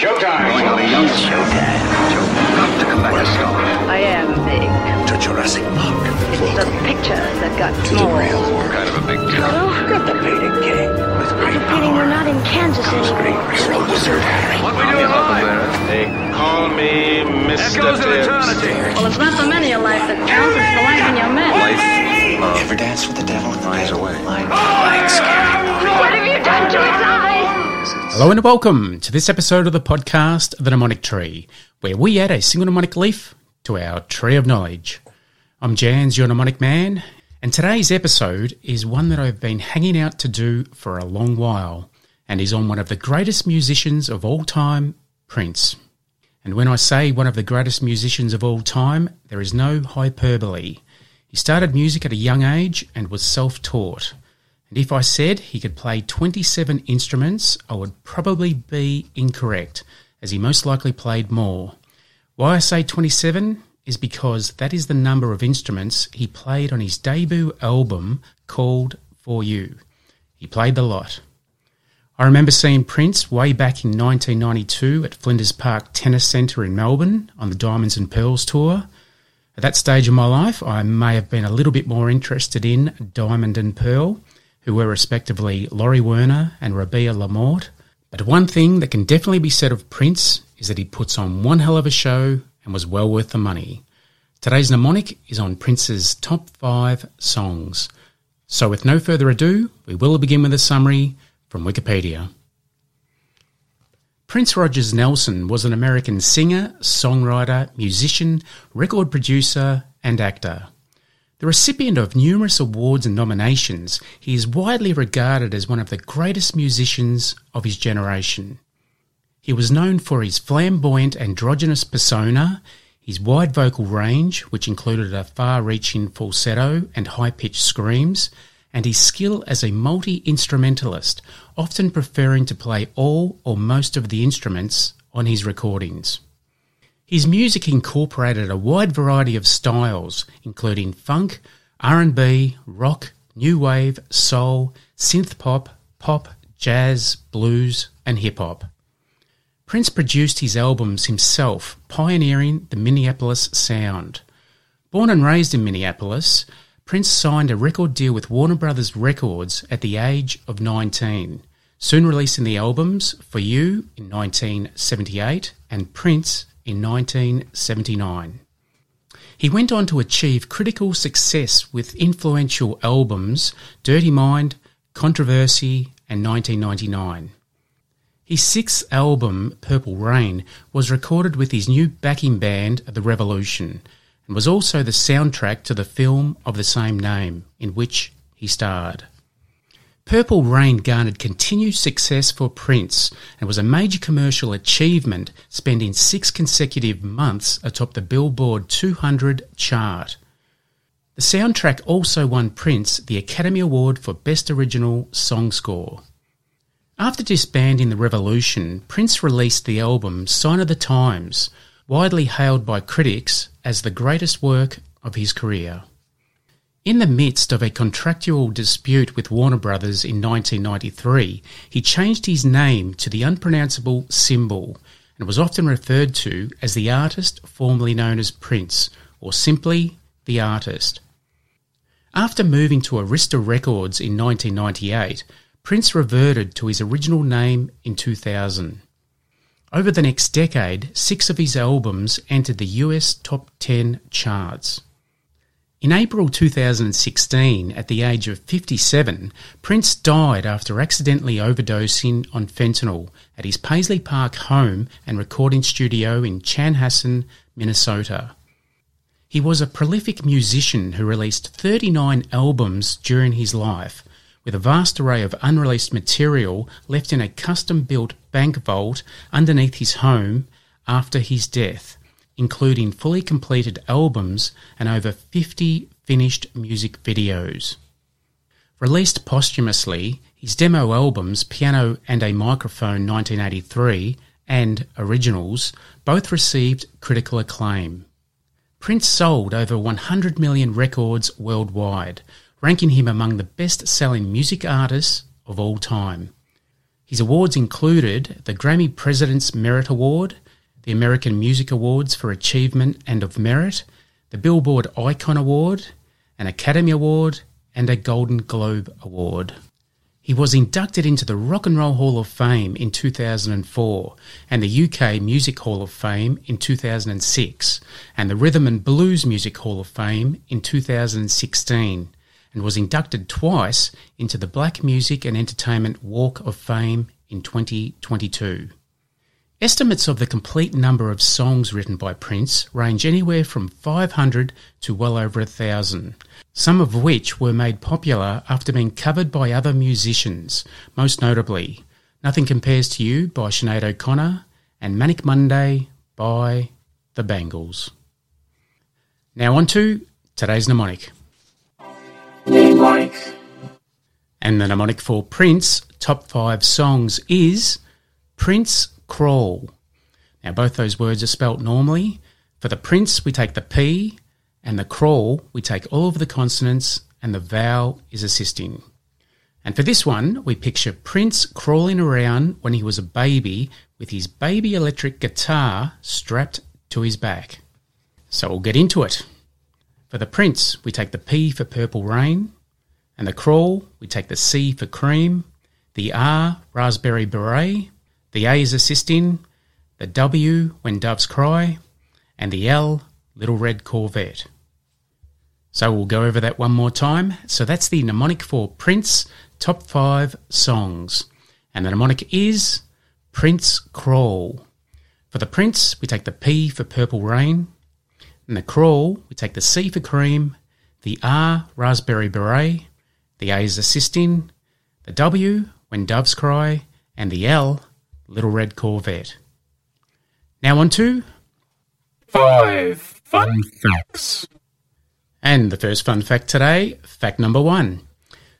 Showtime. Going on a young showtime. Joe, got to come back a star. I am big. to Jurassic Park. It's the picture that got to small. Kind of a big deal. Oh, Get the painting king with great Feeling we're not in Kansas anymore. You're a wizard, Harry. What we doing live? They call me Mr. Echoes of Tibbs. eternity. Well, it's not the many of life that counts, it's the life in your men. Life, love, Ever dance with the devil in the finds pit? a way. Like, like scary movie. What have you done to eyes? Hello and welcome to this episode of the podcast, The Mnemonic Tree, where we add a single mnemonic leaf to our tree of knowledge. I'm Jans, your mnemonic man, and today's episode is one that I've been hanging out to do for a long while, and is on one of the greatest musicians of all time, Prince. And when I say one of the greatest musicians of all time, there is no hyperbole. He started music at a young age and was self taught. And if I said he could play 27 instruments, I would probably be incorrect, as he most likely played more. Why I say 27 is because that is the number of instruments he played on his debut album called For You. He played the lot. I remember seeing Prince way back in 1992 at Flinders Park Tennis Centre in Melbourne on the Diamonds and Pearls tour. At that stage of my life, I may have been a little bit more interested in Diamond and Pearl, who were respectively Laurie Werner and Robia LaMorte. But one thing that can definitely be said of Prince is that he puts on one hell of a show and was well worth the money. Today's mnemonic is on Prince's top five songs. So with no further ado, we will begin with a summary from Wikipedia. Prince Rogers Nelson was an American singer, songwriter, musician, record producer, and actor. The recipient of numerous awards and nominations, he is widely regarded as one of the greatest musicians of his generation. He was known for his flamboyant androgynous persona, his wide vocal range, which included a far reaching falsetto and high pitched screams, and his skill as a multi instrumentalist, often preferring to play all or most of the instruments on his recordings. His music incorporated a wide variety of styles, including funk, R&B, rock, new wave, soul, synth pop, pop, jazz, blues, and hip hop. Prince produced his albums himself, pioneering the Minneapolis sound. Born and raised in Minneapolis, Prince signed a record deal with Warner Brothers Records at the age of 19, soon releasing the albums For You in 1978 and Prince in 1979. He went on to achieve critical success with influential albums Dirty Mind, Controversy, and 1999. His sixth album, Purple Rain, was recorded with his new backing band, The Revolution, and was also the soundtrack to the film of the same name, in which he starred. Purple Rain garnered continued success for Prince and was a major commercial achievement, spending six consecutive months atop the Billboard 200 chart. The soundtrack also won Prince the Academy Award for Best Original Song Score. After disbanding the Revolution, Prince released the album Sign of the Times, widely hailed by critics as the greatest work of his career. In the midst of a contractual dispute with Warner Brothers in 1993, he changed his name to the unpronounceable Symbol and was often referred to as the artist formerly known as Prince, or simply the artist. After moving to Arista Records in 1998, Prince reverted to his original name in 2000. Over the next decade, six of his albums entered the US top 10 charts. In April 2016, at the age of 57, Prince died after accidentally overdosing on fentanyl at his Paisley Park home and recording studio in Chanhassen, Minnesota. He was a prolific musician who released 39 albums during his life, with a vast array of unreleased material left in a custom built bank vault underneath his home after his death, including fully completed albums and over 50 finished music videos. Released posthumously, his demo albums Piano and a Microphone 1983 and Originals both received critical acclaim. Prince sold over 100 million records worldwide, ranking him among the best selling music artists of all time. His awards included the Grammy President's Merit Award, the American Music Awards for Achievement and of Merit, the Billboard Icon Award, an Academy Award, and a Golden Globe Award. He was inducted into the Rock and Roll Hall of Fame in 2004 and the UK Music Hall of Fame in 2006 and the Rhythm and Blues Music Hall of Fame in 2016 and was inducted twice into the Black Music and Entertainment Walk of Fame in 2022. Estimates of the complete number of songs written by Prince range anywhere from 500 to well over a thousand, some of which were made popular after being covered by other musicians, most notably Nothing Compares to You by Sinead O'Connor and Manic Monday by The Bangles. Now on to today's mnemonic. And the mnemonic for Prince top five songs is Prince Crawl. Now, both those words are spelt normally. For the Prince, we take the P, and the Crawl, we take all of the consonants, and the vowel is assisting. And for this one, we picture Prince crawling around when he was a baby with his baby electric guitar strapped to his back. So we'll get into it. For the Prince, we take the P for Purple Rain, and the Crawl, we take the C for Cream, the R, Raspberry Beret, the A is assisting, the W, When Doves Cry, and the L, Little Red Corvette. So we'll go over that one more time. So that's the mnemonic for Prince top five songs. And the mnemonic is Prince Crawl. For the Prince, we take the P for Purple Rain. And the Crawl, we take the C for Cream, the R, Raspberry Beret, the A is assisting, the W, When Doves Cry, and the L, Little Red Corvette. Now on to five fun facts. And the first fun fact today, fact number one.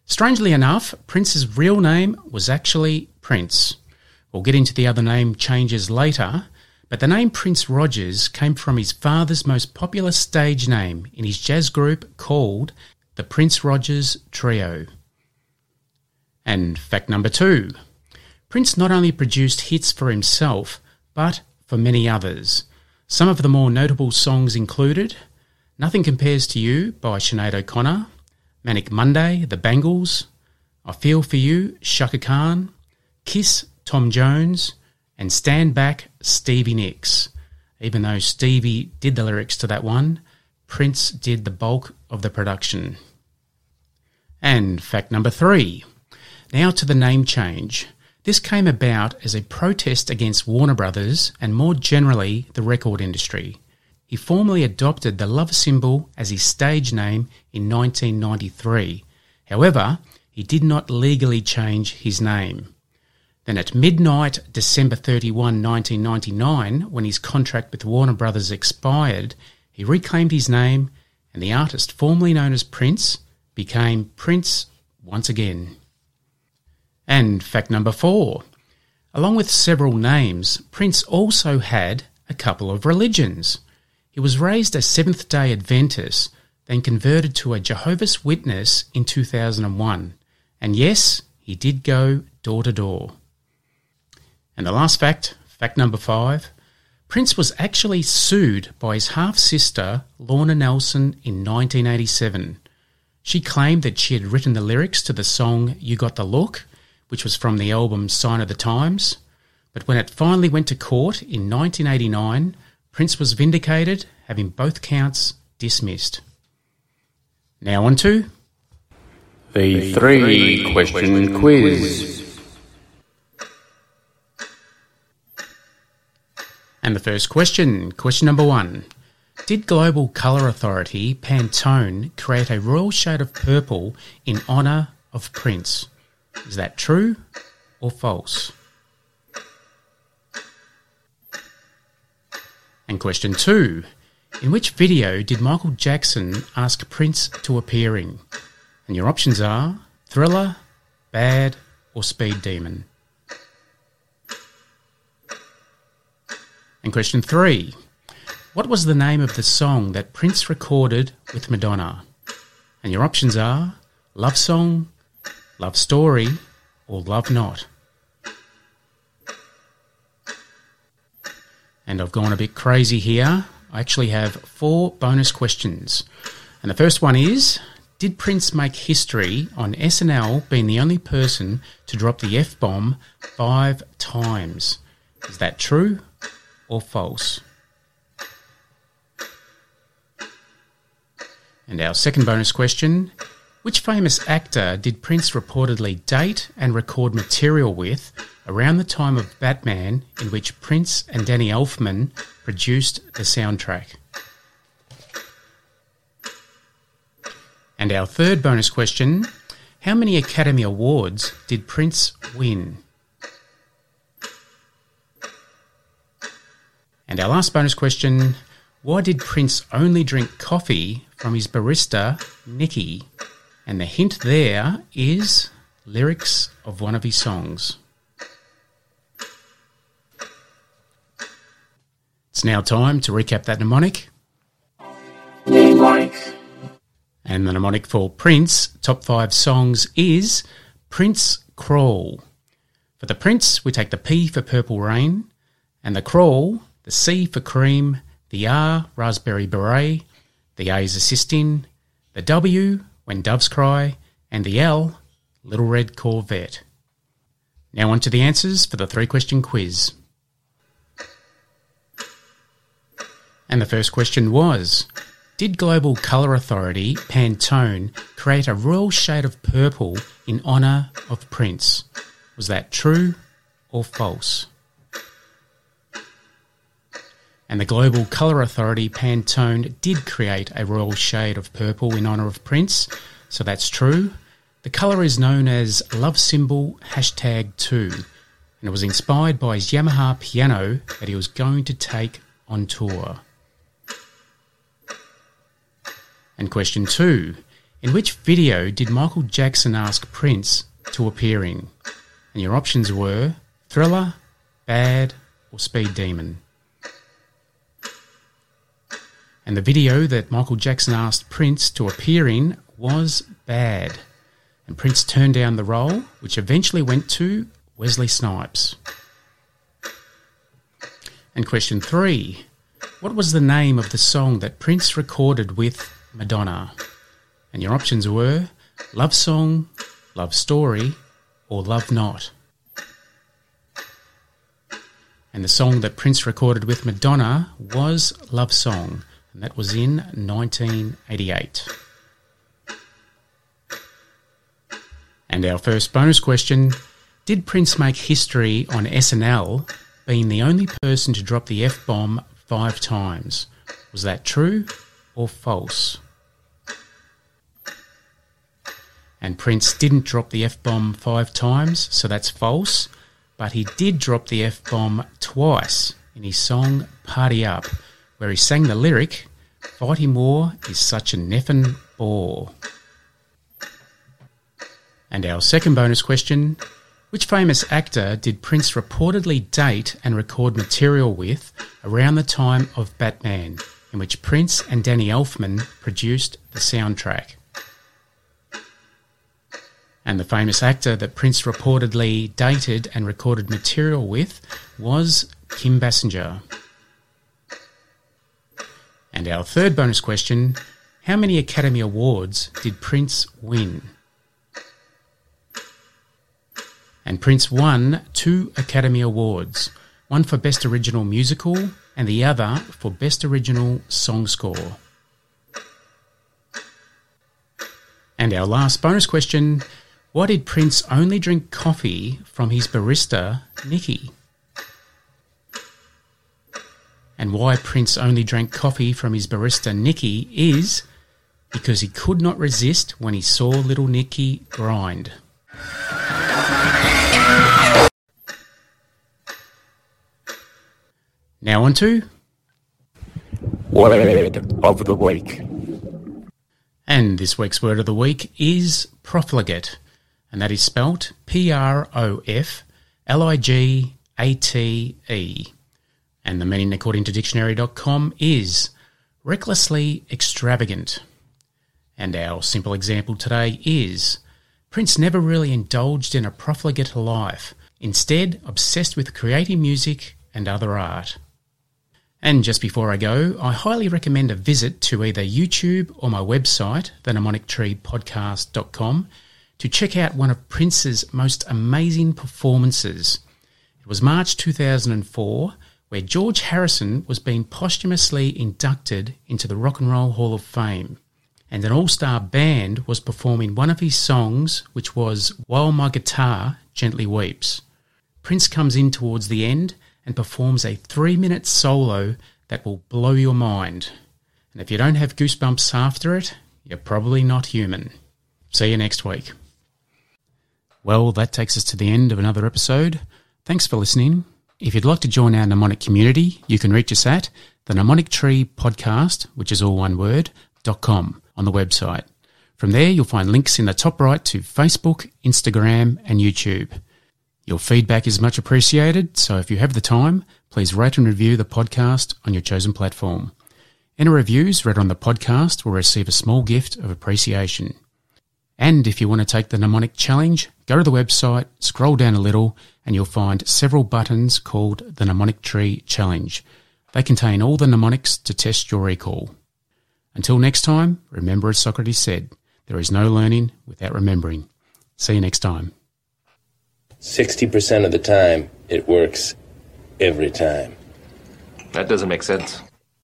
Strangely enough, Prince's real name was actually Prince. We'll get into the other name changes later, but the name Prince Rogers came from his father's most popular stage name in his jazz group called the Prince Rogers Trio. And fact number two. Prince not only produced hits for himself, but for many others. Some of the more notable songs included Nothing Compares to You by Sinead O'Connor, Manic Monday, The Bangles, I Feel For You, Chaka Khan, Kiss, Tom Jones, and Stand Back, Stevie Nicks. Even though Stevie did the lyrics to that one, Prince did the bulk of the production. And fact number three. Now to the name change. This came about as a protest against Warner Brothers and more generally the record industry. He formally adopted the love symbol as his stage name in 1993. However, he did not legally change his name. Then at midnight, December 31, 1999, when his contract with Warner Brothers expired, he reclaimed his name and the artist formerly known as Prince became Prince once again. And fact number four. Along with several names, Prince also had a couple of religions. He was raised a Seventh day Adventist, then converted to a Jehovah's Witness in 2001. And yes, he did go door to door. And the last fact, fact number five Prince was actually sued by his half sister, Lorna Nelson, in 1987. She claimed that she had written the lyrics to the song You Got the Look which was from the album Sign of the Times. But when it finally went to court in 1989, Prince was vindicated, having both counts dismissed. Now on to the three question quiz. And the first question, question number one. Did Global Colour Authority Pantone create a royal shade of purple in honour of Prince? Is that true or false? And question two In which video did Michael Jackson ask Prince to appear in? And your options are Thriller, Bad, or Speed Demon. And question three What was the name of the song that Prince recorded with Madonna? And your options are Love Song, Love Story or Love Not. And I've gone a bit crazy here. I actually have four bonus questions. And the first one is Did Prince make history on SNL being the only person to drop the F bomb five times? Is that true or false? And our second bonus question which famous actor did Prince reportedly date and record material with around the time of Batman, in which Prince and Danny Elfman produced the soundtrack? And our third bonus question How many Academy Awards did Prince win? And our last bonus question Why did Prince only drink coffee from his barista, Nicky? And the hint there is lyrics of one of his songs. It's now time to recap that mnemonic. And the mnemonic for Prince top five songs is Prince Crawl. For the Prince, we take the P for Purple Rain, and the Crawl, the C for Cream, the R, Raspberry Beret, the A is Assisting, the W, When Doves Cry, and the L, Little Red Corvette. Now on to the answers for the three question quiz. And the first question was Did Global Colour Authority Pantone create a royal shade of purple in honour of Prince? Was that true or false? And the Global Colour Authority Pantone did create a royal shade of purple in honour of Prince, so that's true. The colour is known as Love Symbol Hashtag 2, and it was inspired by his Yamaha piano that he was going to take on tour. And question two In which video did Michael Jackson ask Prince to appear in? And your options were Thriller, Bad, or Speed Demon. And the video that Michael Jackson asked Prince to appear in was Bad. And Prince turned down the role, which eventually went to Wesley Snipes. And question three What was the name of the song that Prince recorded with Madonna? And your options were Love Song, Love Story, or Love Not. And the song that Prince recorded with Madonna was Love Song, and that was in 1988. And our first bonus question Did Prince make history on SNL being the only person to drop the F bomb five times? Was that true or false? And Prince didn't drop the F bomb five times, so that's false. But he did drop the F bomb twice in his song Party Up, where he sang the lyric, Fighting War is such a neffin' bore. And our second bonus question Which famous actor did Prince reportedly date and record material with around the time of Batman, in which Prince and Danny Elfman produced the soundtrack? And the famous actor that Prince reportedly dated and recorded material with was Kim Basinger. And our third bonus question How many Academy Awards did Prince win? And Prince won two Academy Awards one for Best Original Musical and the other for Best Original Song Score. And our last bonus question why did Prince only drink coffee from his barista, Nicky? And why Prince only drank coffee from his barista, Nicky, is because he could not resist when he saw little Nicky grind. Now on to Word of the week. And this week's word of the week is profligate, and that is spelt P R O F L I G A T E. And the meaning, according to dictionary.com, is recklessly extravagant. And our simple example today is Prince never really indulged in a profligate life, instead, obsessed with creating music and other art. And just before I go, I highly recommend a visit to either YouTube or my website, themnemonictreepodcast.com, to check out one of Prince's most amazing performances. It was March 2004, where George Harrison was being posthumously inducted into the Rock and Roll Hall of Fame. And an all star band was performing one of his songs, which was While My Guitar Gently Weeps. Prince comes in towards the end and performs a three minute solo that will blow your mind. And if you don't have goosebumps after it, you're probably not human. See you next week. Well, that takes us to the end of another episode. Thanks for listening. If you'd like to join our mnemonic community, you can reach us at the Mnemonic Tree Podcast, which is all one word, dot com on the website. From there, you'll find links in the top right to Facebook, Instagram, and YouTube. Your feedback is much appreciated, so if you have the time, please rate and review the podcast on your chosen platform. Any reviews read on the podcast will receive a small gift of appreciation. And if you want to take the mnemonic challenge, go to the website, scroll down a little, and you'll find several buttons called the Mnemonic Tree Challenge. They contain all the mnemonics to test your recall. Until next time, remember as Socrates said, there is no learning without remembering. See you next time. 60% of the time, it works every time. That doesn't make sense.